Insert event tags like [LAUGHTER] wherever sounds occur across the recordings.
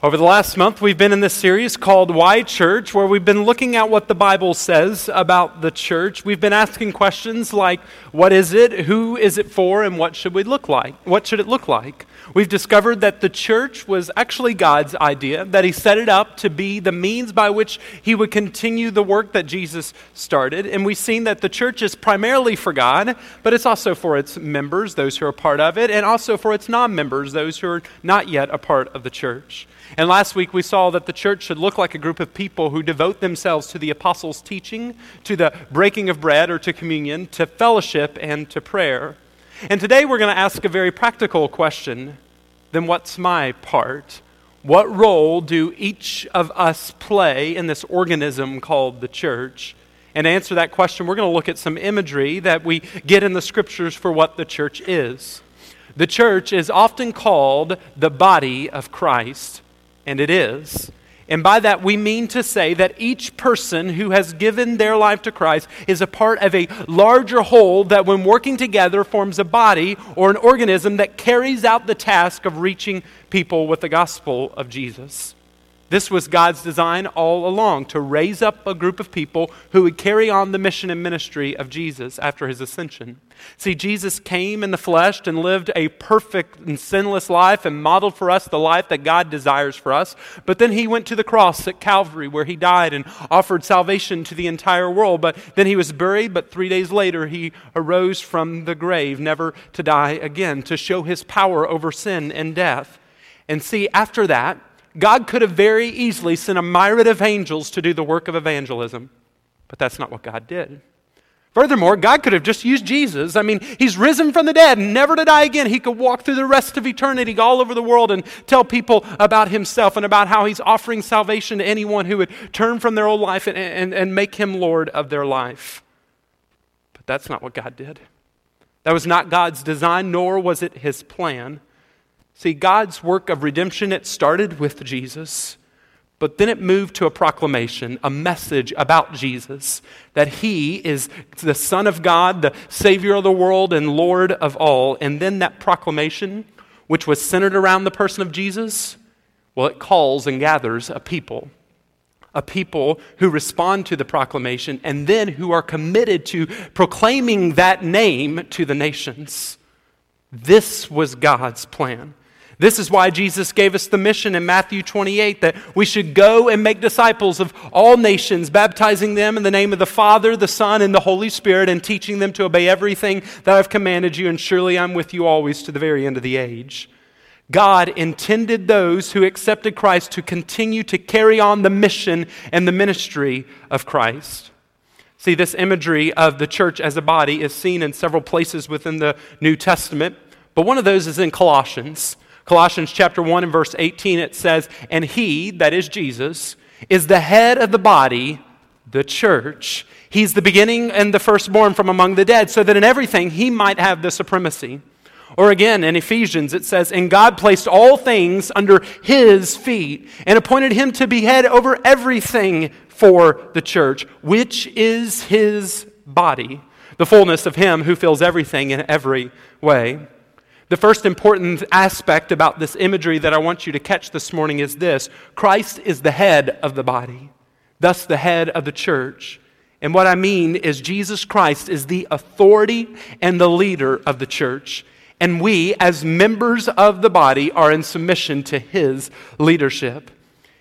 Over the last month, we've been in this series called Why Church, where we've been looking at what the Bible says about the church. We've been asking questions like, what is it, who is it for, and what should we look like? What should it look like? We've discovered that the church was actually God's idea, that He set it up to be the means by which He would continue the work that Jesus started. And we've seen that the church is primarily for God, but it's also for its members, those who are part of it, and also for its non members, those who are not yet a part of the church. And last week we saw that the church should look like a group of people who devote themselves to the apostles' teaching, to the breaking of bread or to communion, to fellowship, and to prayer. And today we're going to ask a very practical question then what's my part? What role do each of us play in this organism called the church? And to answer that question, we're going to look at some imagery that we get in the scriptures for what the church is. The church is often called the body of Christ and it is. And by that, we mean to say that each person who has given their life to Christ is a part of a larger whole that, when working together, forms a body or an organism that carries out the task of reaching people with the gospel of Jesus. This was God's design all along to raise up a group of people who would carry on the mission and ministry of Jesus after his ascension. See, Jesus came in the flesh and lived a perfect and sinless life and modeled for us the life that God desires for us. But then he went to the cross at Calvary where he died and offered salvation to the entire world. But then he was buried, but three days later he arose from the grave, never to die again, to show his power over sin and death. And see, after that, God could have very easily sent a myriad of angels to do the work of evangelism, but that's not what God did. Furthermore, God could have just used Jesus. I mean, he's risen from the dead, never to die again. He could walk through the rest of eternity all over the world and tell people about himself and about how he's offering salvation to anyone who would turn from their old life and, and, and make him Lord of their life. But that's not what God did. That was not God's design, nor was it his plan. See, God's work of redemption, it started with Jesus, but then it moved to a proclamation, a message about Jesus, that he is the Son of God, the Savior of the world, and Lord of all. And then that proclamation, which was centered around the person of Jesus, well, it calls and gathers a people. A people who respond to the proclamation and then who are committed to proclaiming that name to the nations. This was God's plan. This is why Jesus gave us the mission in Matthew 28 that we should go and make disciples of all nations, baptizing them in the name of the Father, the Son, and the Holy Spirit, and teaching them to obey everything that I've commanded you, and surely I'm with you always to the very end of the age. God intended those who accepted Christ to continue to carry on the mission and the ministry of Christ. See, this imagery of the church as a body is seen in several places within the New Testament, but one of those is in Colossians. Colossians chapter 1 and verse 18, it says, And he, that is Jesus, is the head of the body, the church. He's the beginning and the firstborn from among the dead, so that in everything he might have the supremacy. Or again, in Ephesians, it says, And God placed all things under his feet and appointed him to be head over everything for the church, which is his body, the fullness of him who fills everything in every way. The first important aspect about this imagery that I want you to catch this morning is this Christ is the head of the body, thus, the head of the church. And what I mean is, Jesus Christ is the authority and the leader of the church. And we, as members of the body, are in submission to his leadership.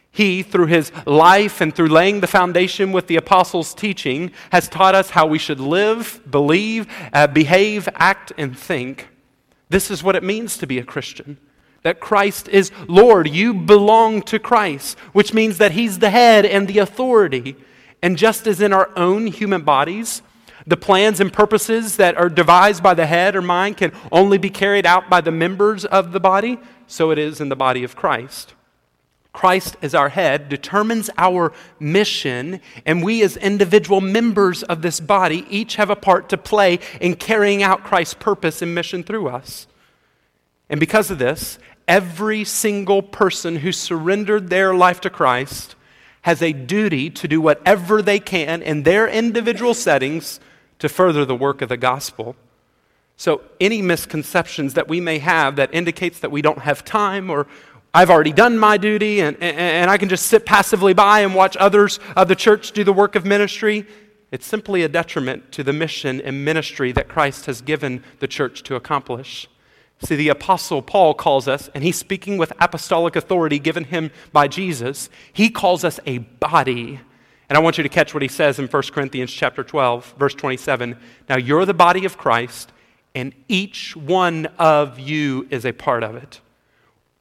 He, through his life and through laying the foundation with the apostles' teaching, has taught us how we should live, believe, uh, behave, act, and think. This is what it means to be a Christian that Christ is Lord. You belong to Christ, which means that He's the head and the authority. And just as in our own human bodies, the plans and purposes that are devised by the head or mind can only be carried out by the members of the body, so it is in the body of Christ. Christ as our head determines our mission, and we as individual members of this body each have a part to play in carrying out Christ's purpose and mission through us. And because of this, every single person who surrendered their life to Christ has a duty to do whatever they can in their individual settings to further the work of the gospel. So, any misconceptions that we may have that indicates that we don't have time or I've already done my duty and, and, and I can just sit passively by and watch others of the church do the work of ministry. It's simply a detriment to the mission and ministry that Christ has given the church to accomplish. See, the Apostle Paul calls us, and he's speaking with apostolic authority given him by Jesus, he calls us a body. And I want you to catch what he says in 1 Corinthians chapter 12, verse 27. Now you're the body of Christ, and each one of you is a part of it.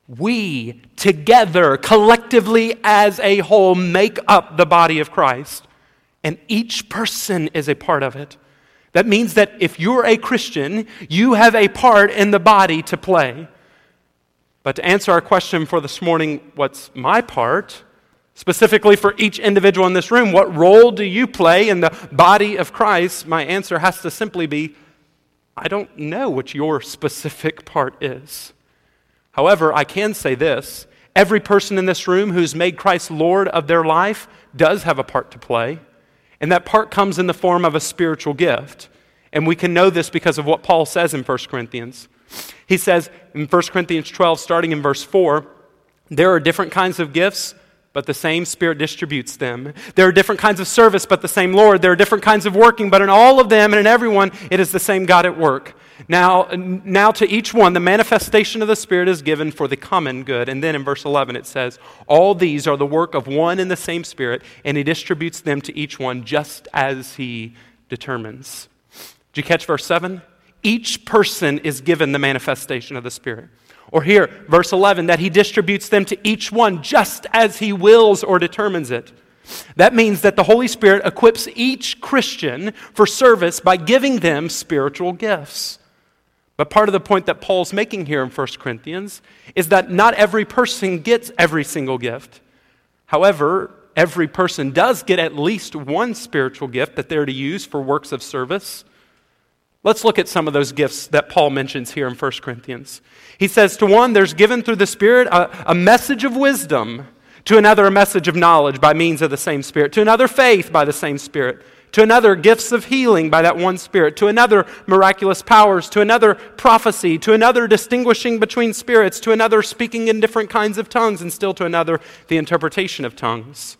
We together, collectively as a whole, make up the body of Christ, and each person is a part of it. That means that if you're a Christian, you have a part in the body to play. But to answer our question for this morning, what's my part? Specifically for each individual in this room, what role do you play in the body of Christ? My answer has to simply be I don't know what your specific part is. However, I can say this every person in this room who's made Christ Lord of their life does have a part to play. And that part comes in the form of a spiritual gift. And we can know this because of what Paul says in 1 Corinthians. He says in 1 Corinthians 12, starting in verse 4, there are different kinds of gifts, but the same Spirit distributes them. There are different kinds of service, but the same Lord. There are different kinds of working, but in all of them and in everyone, it is the same God at work. Now, now to each one, the manifestation of the Spirit is given for the common good. And then in verse 11 it says, All these are the work of one and the same Spirit, and He distributes them to each one just as He determines. Did you catch verse 7? Each person is given the manifestation of the Spirit. Or here, verse 11, that He distributes them to each one just as He wills or determines it. That means that the Holy Spirit equips each Christian for service by giving them spiritual gifts. But part of the point that Paul's making here in 1 Corinthians is that not every person gets every single gift. However, every person does get at least one spiritual gift that they're to use for works of service. Let's look at some of those gifts that Paul mentions here in 1 Corinthians. He says, To one, there's given through the Spirit a, a message of wisdom, to another, a message of knowledge by means of the same Spirit, to another, faith by the same Spirit to another, gifts of healing by that one Spirit, to another, miraculous powers, to another, prophecy, to another, distinguishing between spirits, to another, speaking in different kinds of tongues, and still to another, the interpretation of tongues.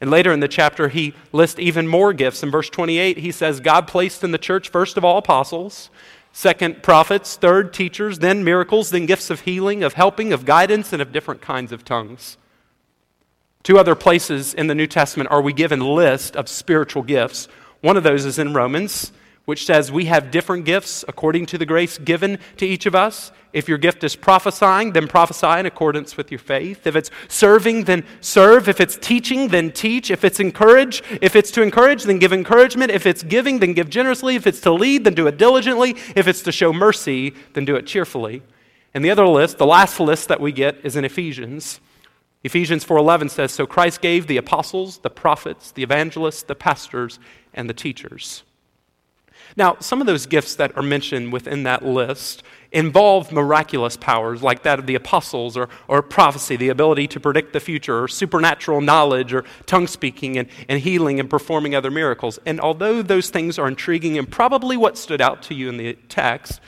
And later in the chapter, he lists even more gifts. In verse 28, he says, God placed in the church, first of all, apostles, second, prophets, third, teachers, then miracles, then gifts of healing, of helping, of guidance, and of different kinds of tongues. Two other places in the New Testament are we given list of spiritual gifts. One of those is in Romans, which says we have different gifts according to the grace given to each of us. If your gift is prophesying, then prophesy in accordance with your faith. If it's serving, then serve. If it's teaching, then teach. If it's encourage, if it's to encourage, then give encouragement. If it's giving, then give generously. If it's to lead, then do it diligently. If it's to show mercy, then do it cheerfully. And the other list, the last list that we get is in Ephesians. Ephesians 4:11 says, "So Christ gave the apostles, the prophets, the evangelists, the pastors, and the teachers." Now, some of those gifts that are mentioned within that list involve miraculous powers like that of the apostles or, or prophecy, the ability to predict the future, or supernatural knowledge, or tongue speaking and, and healing and performing other miracles. And although those things are intriguing and probably what stood out to you in the text,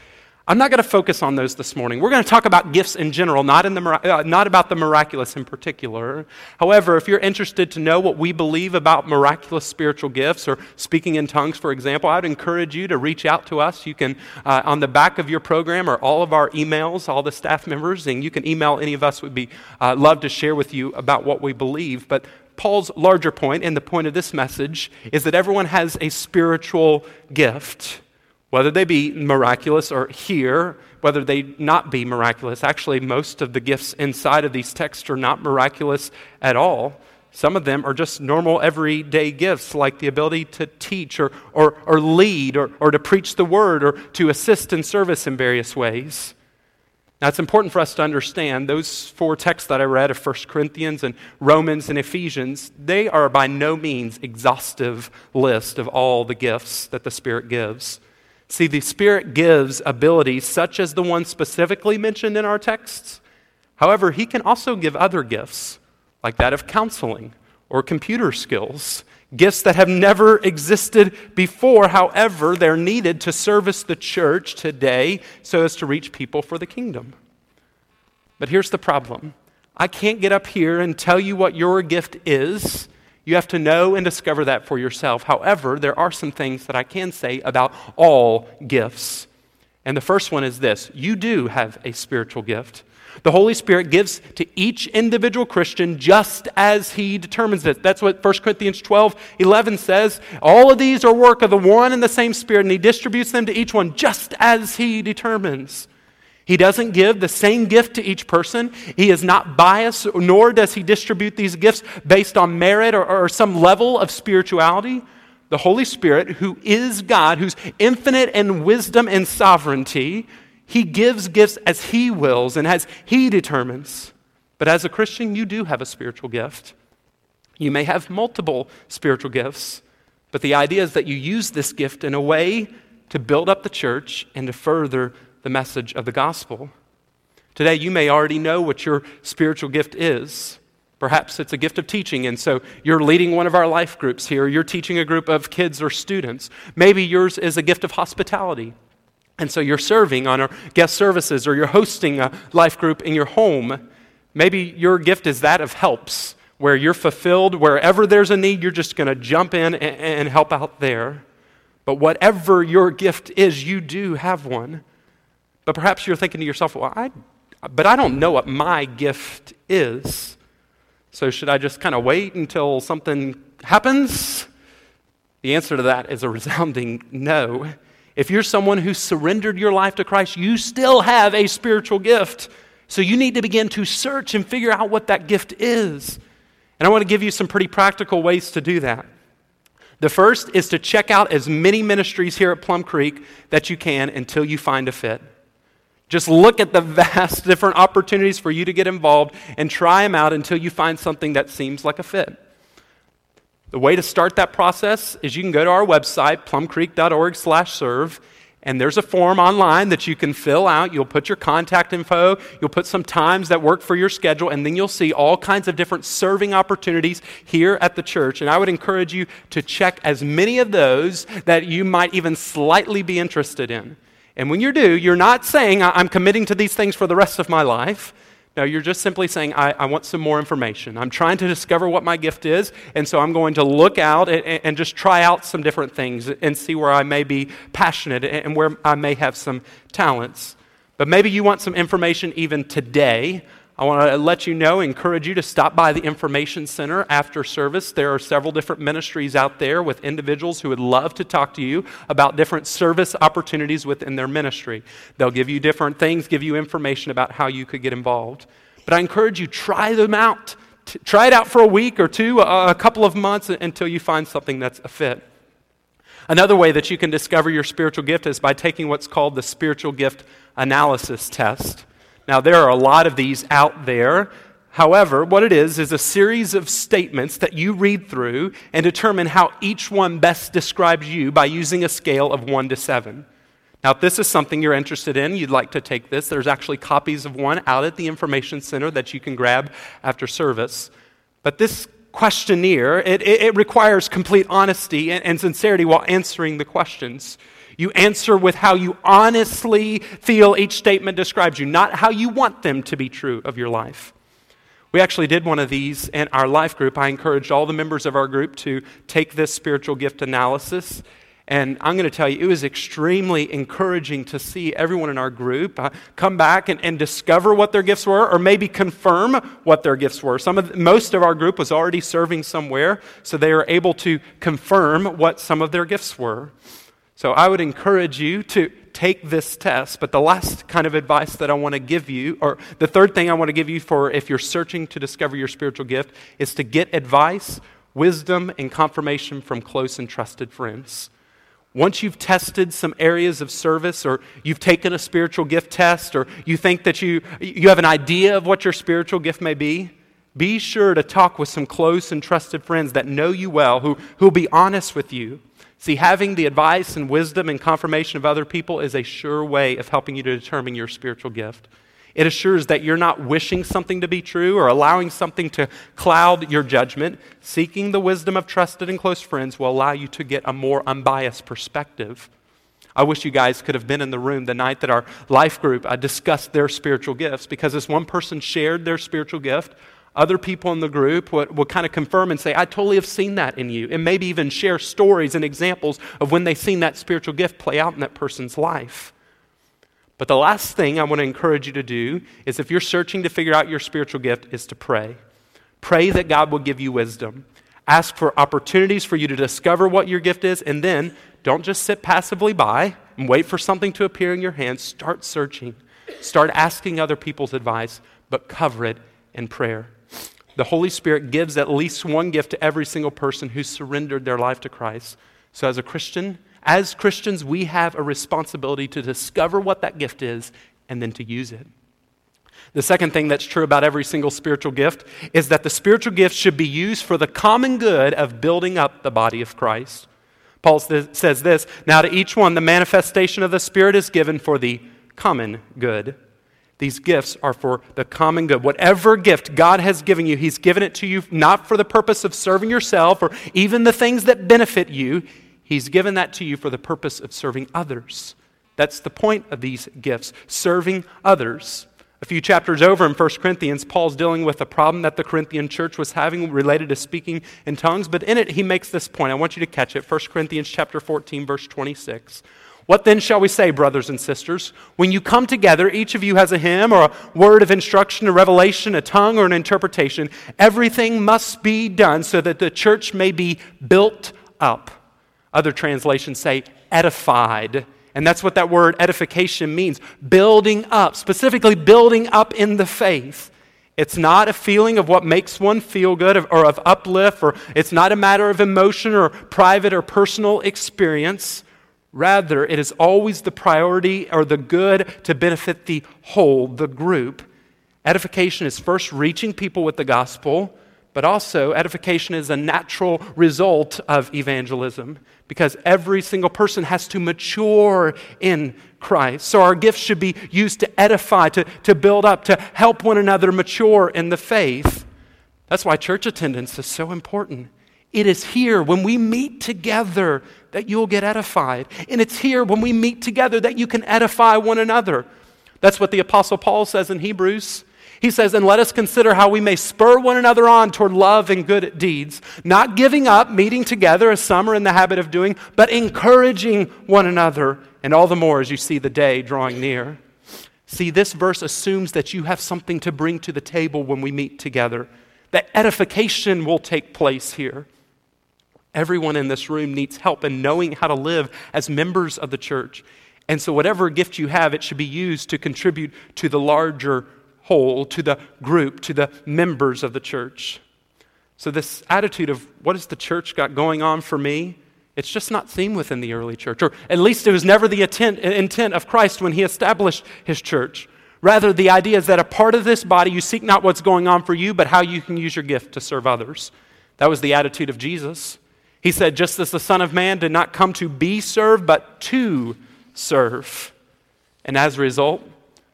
I'm not going to focus on those this morning. We're going to talk about gifts in general, not, in the, uh, not about the miraculous in particular. However, if you're interested to know what we believe about miraculous spiritual gifts or speaking in tongues, for example, I'd encourage you to reach out to us. You can, uh, on the back of your program, or all of our emails, all the staff members, and you can email any of us. We'd be uh, love to share with you about what we believe. But Paul's larger point, and the point of this message, is that everyone has a spiritual gift whether they be miraculous or here, whether they not be miraculous. Actually, most of the gifts inside of these texts are not miraculous at all. Some of them are just normal, everyday gifts, like the ability to teach or, or, or lead or, or to preach the word or to assist in service in various ways. Now, it's important for us to understand those four texts that I read of 1 Corinthians and Romans and Ephesians, they are by no means exhaustive list of all the gifts that the Spirit gives. See, the Spirit gives abilities such as the one specifically mentioned in our texts. However, He can also give other gifts, like that of counseling or computer skills, gifts that have never existed before. However, they're needed to service the church today so as to reach people for the kingdom. But here's the problem I can't get up here and tell you what your gift is. You have to know and discover that for yourself. However, there are some things that I can say about all gifts. And the first one is this you do have a spiritual gift. The Holy Spirit gives to each individual Christian just as He determines it. That's what 1 Corinthians 12 11 says. All of these are work of the one and the same Spirit, and He distributes them to each one just as He determines. He doesn't give the same gift to each person. He is not biased, nor does He distribute these gifts based on merit or, or some level of spirituality. The Holy Spirit, who is God, who's infinite in wisdom and sovereignty, he gives gifts as He wills and as He determines. But as a Christian, you do have a spiritual gift. You may have multiple spiritual gifts, but the idea is that you use this gift in a way to build up the church and to further the message of the gospel. Today, you may already know what your spiritual gift is. Perhaps it's a gift of teaching, and so you're leading one of our life groups here. You're teaching a group of kids or students. Maybe yours is a gift of hospitality. And so you're serving on our guest services or you're hosting a life group in your home. Maybe your gift is that of helps, where you're fulfilled. Wherever there's a need, you're just going to jump in and, and, help out there. But whatever your gift is, you do have one. But perhaps you're thinking to yourself, well, I, but I don't know what my gift is. So should I just kind of wait until something happens? The answer to that is a resounding no. If you're someone who surrendered your life to Christ, you still have a spiritual gift. So you need to begin to search and figure out what that gift is. And I want to give you some pretty practical ways to do that. The first is to check out as many ministries here at Plum Creek that you can until you find a fit. Just look at the vast [LAUGHS] different opportunities for you to get involved and try them out until you find something that seems like a fit. The way to start that process is you can go to our website, plumcreek.org/serve, and there's a form online that you can fill out. You'll put your contact info, you'll put some times that work for your schedule, and then you'll see all kinds of different serving opportunities here at the church. And I would encourage you to check as many of those that you might even slightly be interested in. And when you do, you're not saying, I'm committing to these things for the rest of my life. No, you're just simply saying, I, I, want some more information. I'm trying to discover what my gift is, and so I'm going to look out and, and just try out some different things and see where I may be passionate and where I may have some talents. But maybe you want some information even today I want to let you know, encourage you to stop by the Information Center after service. There are several different ministries out there with individuals who would love to talk to you about different service opportunities within their ministry. They'll give you different things, give you information about how you could get involved. But I encourage you, try them out. Try it out for a week or two, a couple of months until you find something that's a fit. Another way that you can discover your spiritual gift is by taking what's called the spiritual gift analysis test. Now, there are a lot of these out there. However, what it is is a series of statements that you read through and determine how each one best describes you by using a scale of 1 to 7. Now, if this is something you're interested in, you'd like to take this, there's actually copies of one out at the Information Center that you can grab after service. But this questionnaire, it, it, it requires complete honesty and, and sincerity while answering the questions. You answer with how you honestly feel each statement describes you, not how you want them to be true of your life. We actually did one of these in our life group. I encouraged all the members of our group to take this spiritual gift analysis. And I'm going to tell you, it was extremely encouraging to see everyone in our group uh, come back and, and, discover what their gifts were, or maybe confirm what their gifts were. Some of, most of our group was already serving somewhere, so they were able to confirm what some of their gifts were. So I would encourage you to take this test. But the last kind of advice that I want to give you, or the third thing I want to give you for if you're searching to discover your spiritual gift, is to get advice, wisdom, and confirmation from close and trusted friends. Once you've tested some areas of service, or you've taken a spiritual gift test, or you think that you, you have an idea of what your spiritual gift may be, be sure to talk with some close and trusted friends that know you well, who will be honest with you See, having the advice and wisdom and confirmation of other people is a sure way of helping you to determine your spiritual gift. It assures that you're not wishing something to be true or allowing something to cloud your judgment. Seeking the wisdom of trusted and close friends will allow you to get a more unbiased perspective. I wish you guys could have been in the room the night that our life group uh, discussed their spiritual gifts because as one person shared their spiritual gift, other people in the group would, would kind of confirm and say, I totally have seen that in you, and maybe even share stories and examples of when they've seen that spiritual gift play out in that person's life. But the last thing I want to encourage you to do is if you're searching to figure out your spiritual gift, is to pray. Pray that God will give you wisdom. Ask for opportunities for you to discover what your gift is, and then don't just sit passively by and wait for something to appear in your hands. Start searching. Start asking other people's advice, but cover it in prayer. The Holy Spirit gives at least one gift to every single person who surrendered their life to Christ. So, as a Christian, as Christians, we have a responsibility to discover what that gift is and then to use it. The second thing that's true about every single spiritual gift is that the spiritual gift should be used for the common good of building up the body of Christ. Paul says this Now to each one, the manifestation of the Spirit is given for the common good. These gifts are for the common good. Whatever gift God has given you, He's given it to you not for the purpose of serving yourself or even the things that benefit you. He's given that to you for the purpose of serving others. That's the point of these gifts serving others. A few chapters over in 1 Corinthians, Paul's dealing with a problem that the Corinthian church was having related to speaking in tongues, but in it he makes this point. I want you to catch it. 1 Corinthians chapter 14 verse 26. What then shall we say, brothers and sisters? When you come together, each of you has a hymn or a word of instruction, a revelation, a tongue, or an interpretation. Everything must be done so that the church may be built up. Other translations say edified and that's what that word edification means building up, specifically building up in the faith. It's not a feeling of what makes one feel good or of uplift, or it's not a matter of emotion or private or personal experience. Rather, it is always the priority or the good to benefit the whole, the group. Edification is first reaching people with the gospel, but also edification is a natural result of evangelism because every single person has to mature in Christ. So our gifts should be used to edify, to, to build up, to help one another mature in the faith. That's why church attendance is so important. It is here when we meet together that you'll get edified. And it's here when we meet together that you can edify one another. That's what the Apostle Paul says in Hebrews. He says, And let us consider how we may spur one another on toward love and good deeds, not giving up meeting together as some are in the habit of doing, but encouraging one another, and all the more as you see the day drawing near. See, this verse assumes that you have something to bring to the table when we meet together, that edification will take place here. Everyone in this room needs help in knowing how to live as members of the church. And so, whatever gift you have, it should be used to contribute to the larger whole, to the group, to the members of the church. So, this attitude of what has the church got going on for me? It's just not seen within the early church, or at least it was never the intent, intent of Christ when he established his church. Rather, the idea is that a part of this body, you seek not what's going on for you, but how you can use your gift to serve others. That was the attitude of Jesus. He said, just as the Son of Man did not come to be served, but to serve. And as a result,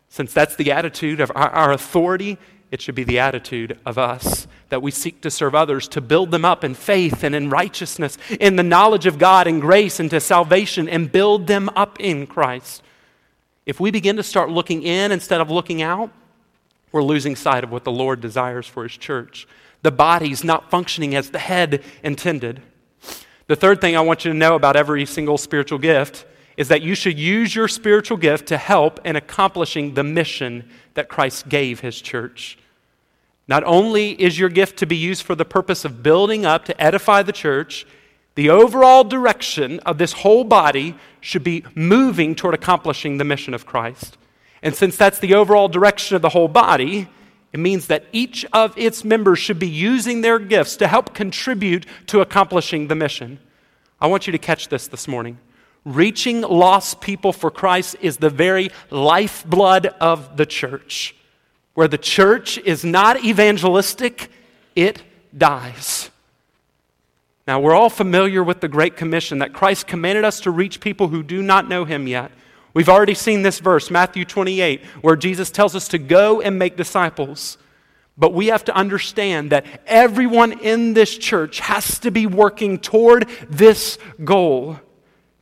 since that's the attitude of our, our, authority, it should be the attitude of us that we seek to serve others, to build them up in faith and in righteousness, in the knowledge of God and grace and to salvation, and build them up in Christ. If we begin to start looking in instead of looking out, we're losing sight of what the Lord desires for His church. The body's not functioning as the head intended. The third thing I want you to know about every single spiritual gift is that you should use your spiritual gift to help in accomplishing the mission that Christ gave his church. Not only is your gift to be used for the purpose of building up to edify the church, the overall direction of this whole body should be moving toward accomplishing the mission of Christ. And since that's the overall direction of the whole body, it means that each of its members should be using their gifts to help contribute to accomplishing the mission. I want you to catch this this morning. Reaching lost people for Christ is the very lifeblood of the church. Where the church is not evangelistic, it dies. Now, we're all familiar with the Great Commission that Christ commanded us to reach people who do not know him yet. We've already seen this verse, Matthew 28, where Jesus tells us to go and make disciples. But we have to understand that everyone in this church has to be working toward this goal.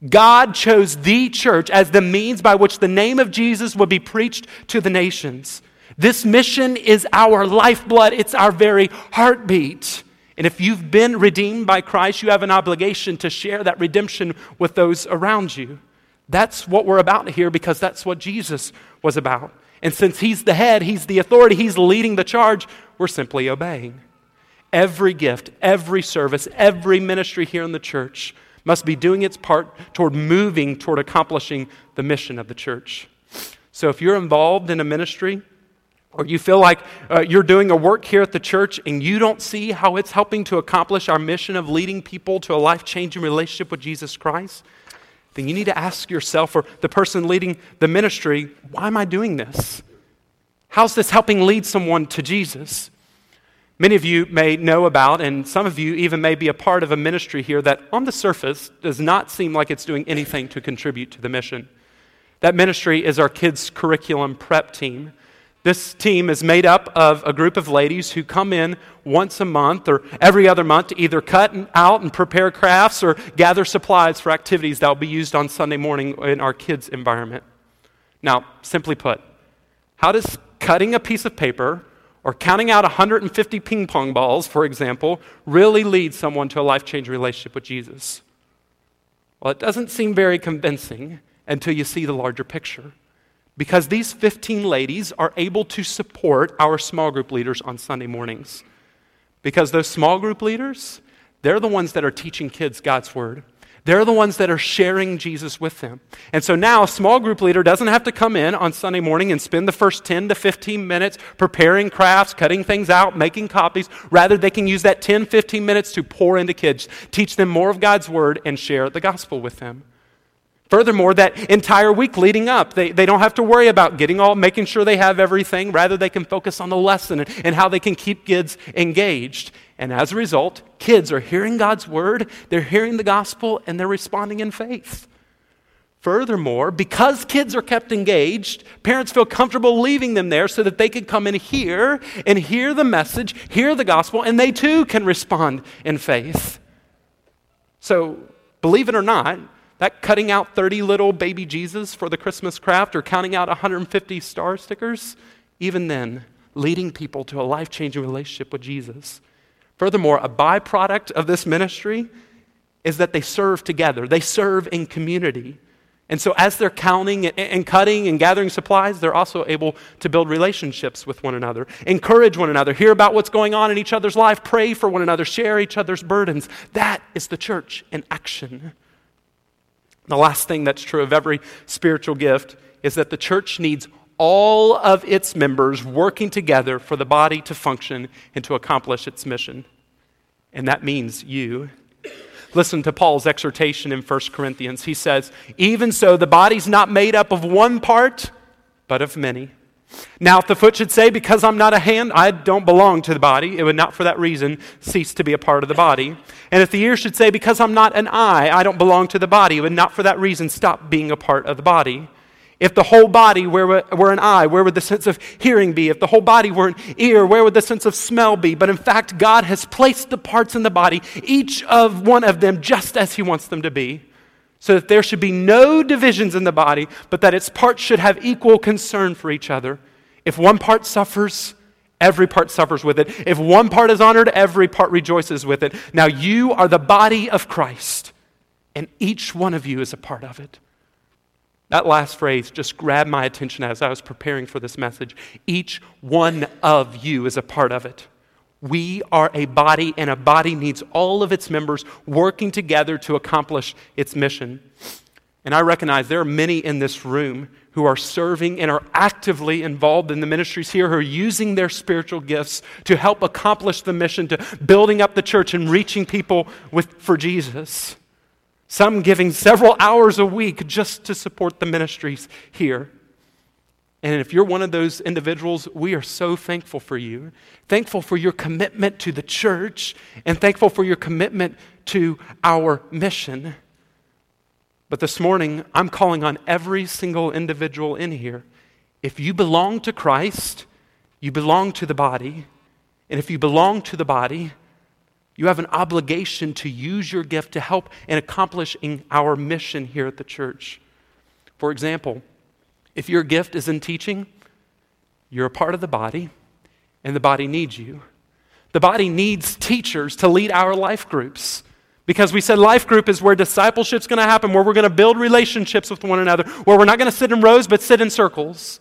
God chose the church as the means by which the name of Jesus would be preached to the nations. This mission is our lifeblood, it's our very heartbeat. And if you've been redeemed by Christ, you have an obligation to share that redemption with those around you. That's what we're about to here because that's what Jesus was about. And since He's the head, He's the authority, He's leading the charge, we're simply obeying. Every gift, every service, every ministry here in the church must be doing its part toward moving toward accomplishing the mission of the church. So if you're involved in a ministry, or you feel like uh, you're doing a work here at the church and you don't see how it's helping to accomplish our mission of leading people to a life changing relationship with Jesus Christ, then you need to ask yourself or the person leading the ministry, why am I doing this? How's this helping lead someone to Jesus? Many of you may know about, and some of you even may be a part of a ministry here that on the surface does not seem like it's doing anything to contribute to the mission. That ministry is our kids' curriculum prep team. This team is made up of a group of ladies who come in once a month or every other month to either cut out and prepare crafts or gather supplies for activities that will be used on Sunday morning in our kids' environment. Now, simply put, how does cutting a piece of paper or counting out 150 ping pong balls, for example, really lead someone to a life changing relationship with Jesus? Well, it doesn't seem very convincing until you see the larger picture. Because these 15 ladies are able to support our small group leaders on Sunday mornings. Because those small group leaders, they're the ones that are teaching kids God's Word. They're the ones that are sharing Jesus with them. And so now a small group leader doesn't have to come in on Sunday morning and spend the first 10 to 15 minutes preparing crafts, cutting things out, making copies. Rather, they can use that 10, 15 minutes to pour into kids, teach them more of God's word, and share the gospel with them. Furthermore, that entire week leading up, they, they don't have to worry about getting all, making sure they have everything. Rather, they can focus on the lesson and, and how they can keep kids engaged. And as a result, kids are hearing God's word, they're hearing the gospel, and they're responding in faith. Furthermore, because kids are kept engaged, parents feel comfortable leaving them there so that they can come and hear and hear the message, hear the gospel, and they too can respond in faith. So, believe it or not, that cutting out 30 little baby Jesus for the Christmas craft or counting out 150 star stickers, even then, leading people to a life changing relationship with Jesus. Furthermore, a byproduct of this ministry is that they serve together, they serve in community. And so, as they're counting and cutting and gathering supplies, they're also able to build relationships with one another, encourage one another, hear about what's going on in each other's life, pray for one another, share each other's burdens. That is the church in action. The last thing that's true of every spiritual gift is that the church needs all of its members working together for the body to function and to accomplish its mission. And that means you. Listen to Paul's exhortation in 1 Corinthians. He says, Even so, the body's not made up of one part, but of many. Now, if the foot should say, Because I'm not a hand, I don't belong to the body, it would not for that reason cease to be a part of the body. And if the ear should say, Because I'm not an eye, I don't belong to the body, it would not for that reason stop being a part of the body. If the whole body were, were an eye, where would the sense of hearing be? If the whole body were an ear, where would the sense of smell be? But in fact, God has placed the parts in the body, each of one of them, just as He wants them to be so that there should be no divisions in the body, but that its parts should have equal concern for each other. If one part suffers, every part suffers with it. If one part is honored, every part rejoices with it. Now you are the body of Christ, and each one of you is a part of it. That last phrase just grabbed my attention as I was preparing for this message. Each one of you is a part of it. We are a body, and a body needs all of its members working together to accomplish its mission. And I recognize there are many in this room who are serving and are actively involved in the ministries here, who are using their spiritual gifts to help accomplish the mission, to building up the church and reaching people with, for Jesus. Some giving several hours a week just to support the ministries here. And if you're one of those individuals, we are so thankful for you. Thankful for your commitment to the church and thankful for your commitment to our mission. But this morning, I'm calling on every single individual in here. If you belong to Christ, you belong to the body. And if you belong to the body, You have an obligation to use your gift to help in accomplishing our mission here at the church. For example, if your gift is in teaching, you're a part of the body, and the body needs you. The body needs teachers to lead our life groups. Because we said life group is where discipleship's going to happen, where we're going to build relationships with one another, where we're not going to sit in rows but sit in circles.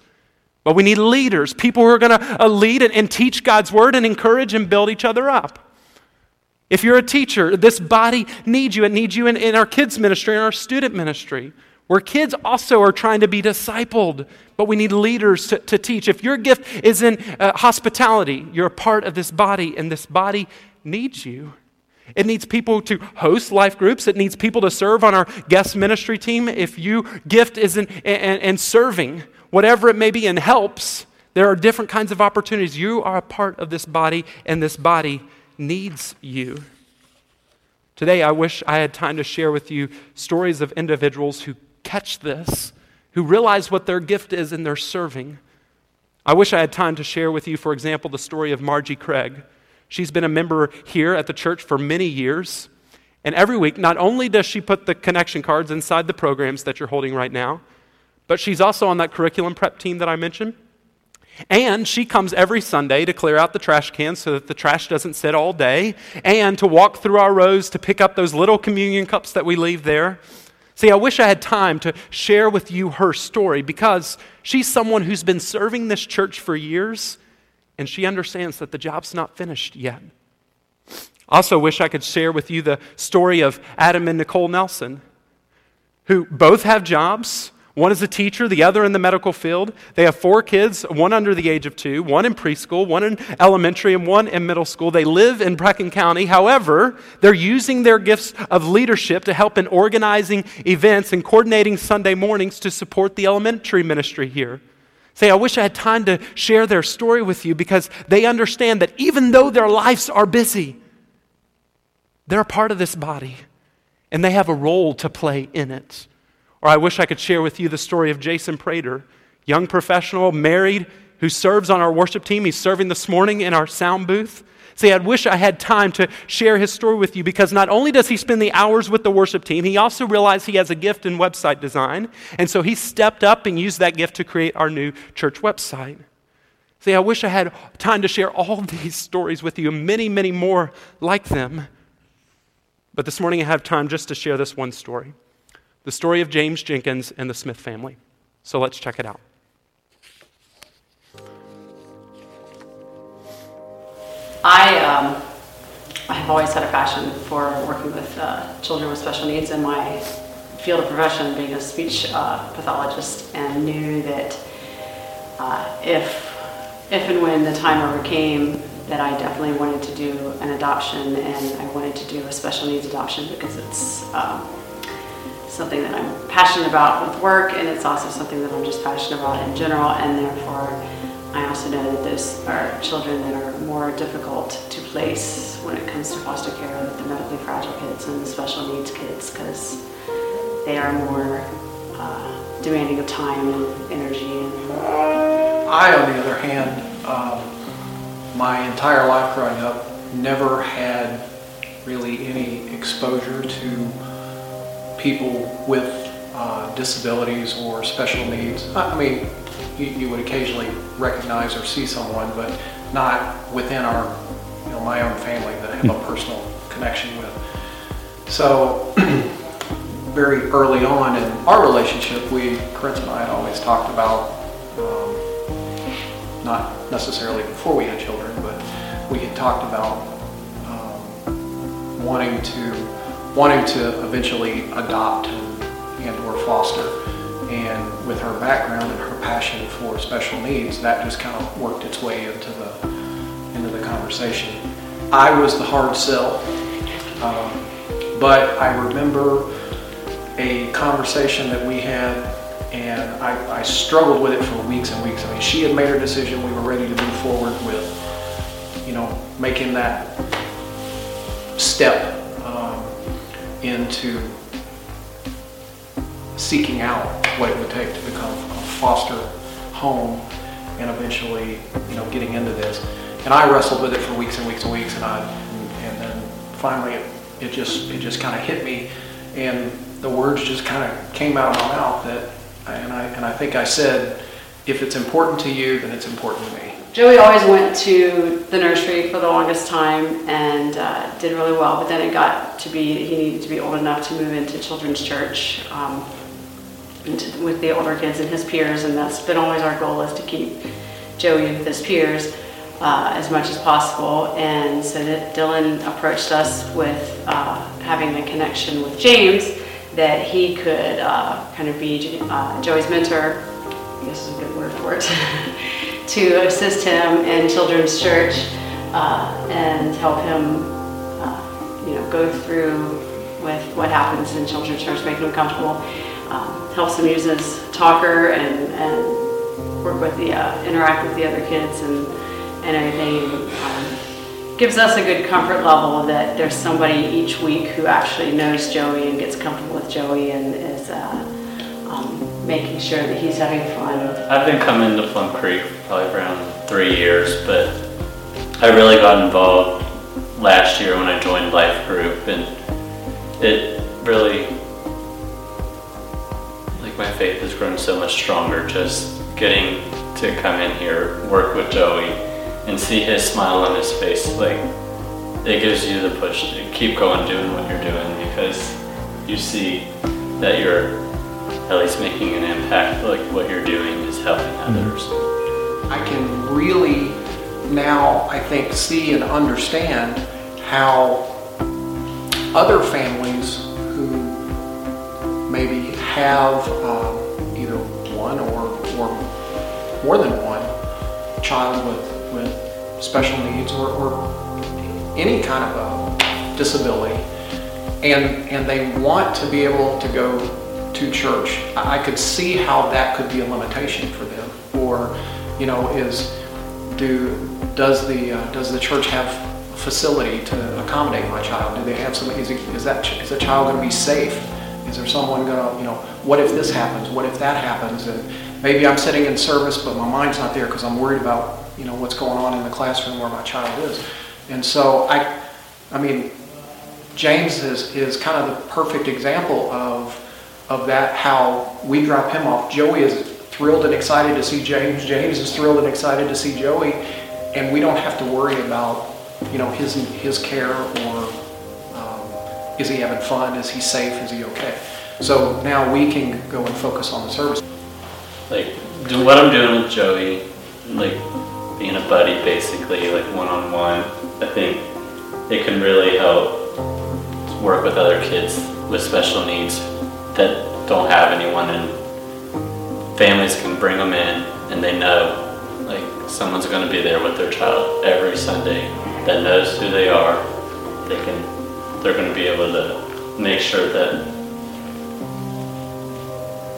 But we need leaders, people who are going to uh, lead and, and teach God's word and encourage and build each other up. If you're a teacher, this body needs you. It needs you in, in our kids' ministry and our student ministry, where kids also are trying to be discipled, but we need leaders to, to teach. If your gift is in uh, hospitality, you're a part of this body, and this body needs you. It needs people to host life groups. It needs people to serve on our guest ministry team. If you gift is in, in serving, whatever it may be, and helps, there are different kinds of opportunities. You are a part of this body, and this body needs you. Today, I wish I had time to share with you stories of individuals who catch this, who realize what their gift is in they're serving. I wish I had time to share with you, for example, the story of Margie Craig. She's been a member here at the church for many years. And every week, not only does she put the connection cards inside the programs that you're holding right now, but she's also on that curriculum prep team that I mentioned. And she comes every Sunday to clear out the trash cans so that the trash doesn't sit all day, and to walk through our rows to pick up those little communion cups that we leave there. See, I wish I had time to share with you her story because she's someone who's been serving this church for years, and she understands that the job's not finished yet. I also wish I could share with you the story of Adam and Nicole Nelson, who both have jobs one is a teacher, the other in the medical field. They have four kids, one under the age of two, one in preschool, one in elementary, and one in middle school. They live in Brecken County. However, they're using their gifts of leadership to help in organizing events and coordinating Sunday mornings to support the elementary ministry here. Say, I wish I had time to share their story with you because they understand that even though their lives are busy, they're a part of this body and they have a role to play in it. Or I wish I could share with you the story of Jason Prater, young professional, married, who serves on our worship team. He's serving this morning in our sound booth. See, I wish I had time to share his story with you because not only does he spend the hours with the worship team, he also realized he has a gift in website design. And so he stepped up and used that gift to create our new church website. See, I wish I had time to share all [LAUGHS] these stories with you and many, many more like them. But this morning I have time just to share this one story the story of James Jenkins and the Smith family. So let's check it out. I, um, have always had a passion for working with uh, children with special needs in my field of profession, being a speech uh, pathologist, and knew that uh, if, if and when the time ever came, that I definitely wanted to do an adoption, and I wanted to do a special needs adoption because it's um, something that I'm passionate about with work, and it's also something that I'm just passionate about in general, and therefore I also know that those are children that are more difficult to place when it comes to foster care, with the medically fragile kids and the special needs kids, because they are more uh, demanding of time and energy. And I, on the other hand, um, my entire life growing up, never had really any exposure to people with uh, disabilities or special needs. I mean, you, you, would occasionally recognize or see someone, but not within our, you know, my own family that I have a personal connection with. So, [CLEARS THROAT] very early on in our relationship, we, Corinne and I had always talked about, um, not necessarily before we had children, but we had talked about um, wanting to wanting to eventually adopt and or foster. And with her background and her passion for special needs, that just kind of worked its way into the into the conversation. I was the hard sell, um, but I remember a conversation that we had, and I, I struggled with it for weeks and weeks. I mean, she had made her decision; we were ready to move forward with, you know, making that step into seeking out what it would take to become a foster home and eventually, you know, getting into this. And I wrestled with it for weeks and weeks and weeks, and I, and then finally it, it just it just kind of hit me, and the words just kind of came out of my mouth that, and I and I think I said, if it's important to you, then it's important to me. Joey always went to the nursery for the longest time and uh, did really well, but then it got to be, he needed to be old enough to move into children's church um, with the older kids and his peers, and that's been always our goal is to keep Joey with his peers uh, as much as possible. And so that Dylan approached us with uh, having a connection with James that he could uh, kind of be uh, Joey's mentor, I guess is a good word for it. [LAUGHS] to assist him in children's church uh, and help him, uh, you know, go through with what happens in children's church, make him comfortable, um, helps him use his talker and, and work with the, uh, interact with the other kids and, and everything. Um, gives us a good comfort level that there's somebody each week who actually knows Joey and gets comfortable with Joey and is uh, um, making sure that he's having fun. I've been coming to Plum Creek probably around three years, but I really got involved last year when I joined Life Group, and it really, my faith has grown so much stronger just getting to come in here, work with Joey, and see his smile on his face. Like, it gives you the push to keep going doing what you're doing because you see that you're at least making an impact, like what you're doing is helping mm-hmm. others. I can really now, I think, see and understand how other families who maybe have um, either one or, or more than one child with, with special needs or, or any kind of a disability and, and they want to be able to go to church. I could see how that could be a limitation for them. Or, you know, is do does the uh, does the church have facility to accommodate my child? Do they have some? Is, it, is that is the child going to be safe? Is there someone going to, you know, what if this happens? What if that happens? And maybe I'm sitting in service, but my mind's not there because I'm worried about, you know, what's going on in the classroom where my child is. And so I, I mean, James is, is kind of the perfect example of of that, how we drop him off. Joey is thrilled and excited to see James. James is thrilled and excited to see Joey. And we don't have to worry about, you know, his, his care or is he having fun? Is he safe? Is he okay? So now we can go and focus on the service. Like, do what I'm doing with Joey, like being a buddy basically, like one on one, I think it can really help work with other kids with special needs that don't have anyone and families can bring them in and they know like someone's going to be there with their child every Sunday that knows who they are. They can they're going to be able to make sure that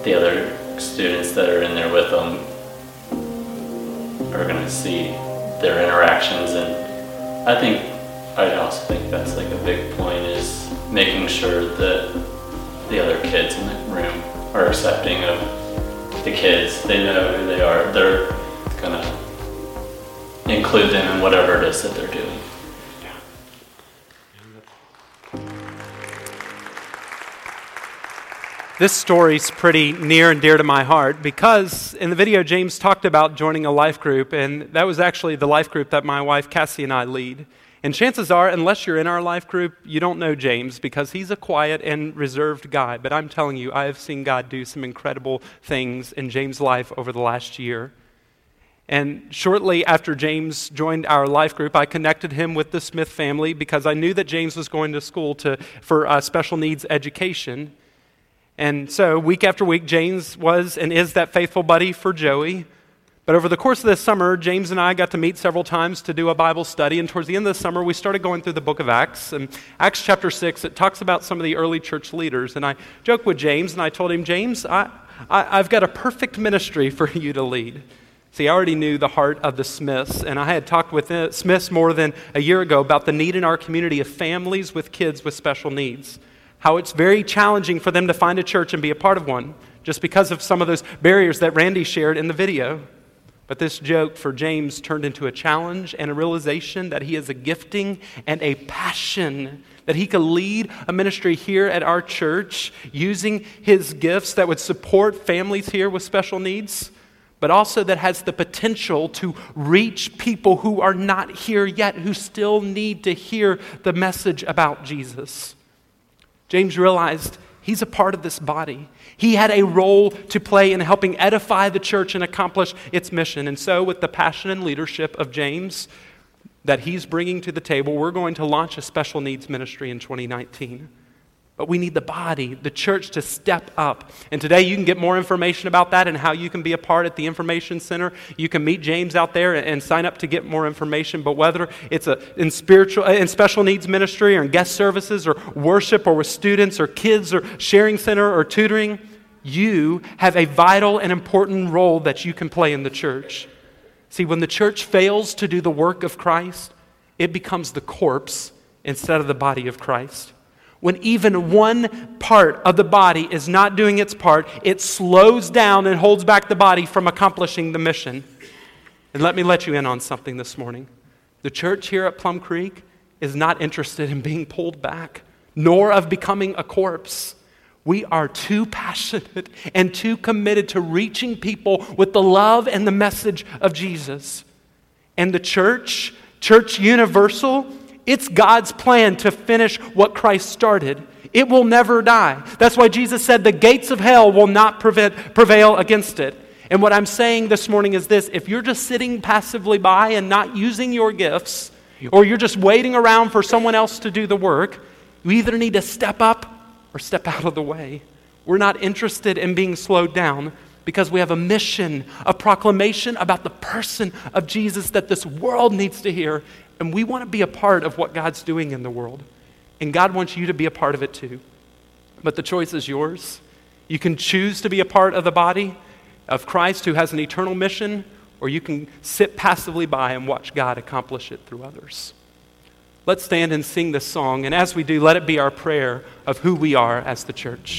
the other students that are in there with them are going to see their interactions and I think I also think that's like a big point is making sure that the other kids in the room are accepting of the kids. They know who they are. They're gonna include them in whatever it is that they're doing. This story's pretty near and dear to my heart because in the video, James talked about joining a life group, and that was actually the life group that my wife Cassie and I lead. And chances are, unless you're in our life group, you don't know James because he's a quiet and reserved guy. But I'm telling you, I have seen God do some incredible things in James' life over the last year. And shortly after James joined our life group, I connected him with the Smith family because I knew that James was going to school to, for uh, special needs education. And so, week after week, James was and is that faithful buddy for Joey. But over the course of this summer, James and I got to meet several times to do a Bible study. And towards the end of the summer, we started going through the book of Acts. And Acts chapter 6, it talks about some of the early church leaders. And I joked with James and I told him, James, I, I, have got a perfect ministry for [LAUGHS] you to lead. See, I already knew the heart of the Smiths, and I had talked with Smiths more than a year ago about the need in our community of families with kids with special needs. How it's very challenging for them to find a church and be a part of one, just because of some of those barriers that Randy shared in the video. But this joke for James turned into a challenge and a realization that he has a gifting and a passion that he could lead a ministry here at our church using his gifts that would support families here with special needs, but also that has the potential to reach people who are not here yet, who still need to hear the message about Jesus. James realized he's a part of this body. He had a role to play in helping edify the church and accomplish its mission. And so, with the passion and leadership of James, that he's bringing to the table, we're going to launch a special needs ministry in 2019. But we need the body, the church, to step up. And today you can get more information about that and how you can be a part at the Information Center. You can meet James out there and sign up to get more information. But whether it's a, in, spiritual, uh, in special needs ministry or in guest services or worship or with students or kids or sharing center or tutoring, you have a vital and important role that you can play in the church. See, when the church fails to do the work of Christ, it becomes the corpse instead of the body of Christ. When even one part of the body is not doing its part, it slows down and holds back the body from accomplishing the mission. And let me let you in on something this morning. The church here at Plum Creek is not interested in being pulled back, nor of becoming a corpse. We are too passionate and too committed to reaching people with the love and the message of Jesus. And the church, Church Universal, it's God's plan to finish what Christ started. It will never die. That's why Jesus said the gates of hell will not prevent, prevail against it. And what I'm saying this morning is this if you're just sitting passively by and not using your gifts, or you're just waiting around for someone else to do the work, you either need to step up or step out of the way. We're not interested in being slowed down because we have a mission, a proclamation about the person of Jesus that this world needs to hear. And we want to be a part of what God's doing in the world. And God wants you to be a part of it too. But the choice is yours. You can choose to be a part of the body of Christ who has an eternal mission, or you can sit passively by and watch God accomplish it through others. Let's stand and sing this song. And as we do, let it be our prayer of who we are as the church.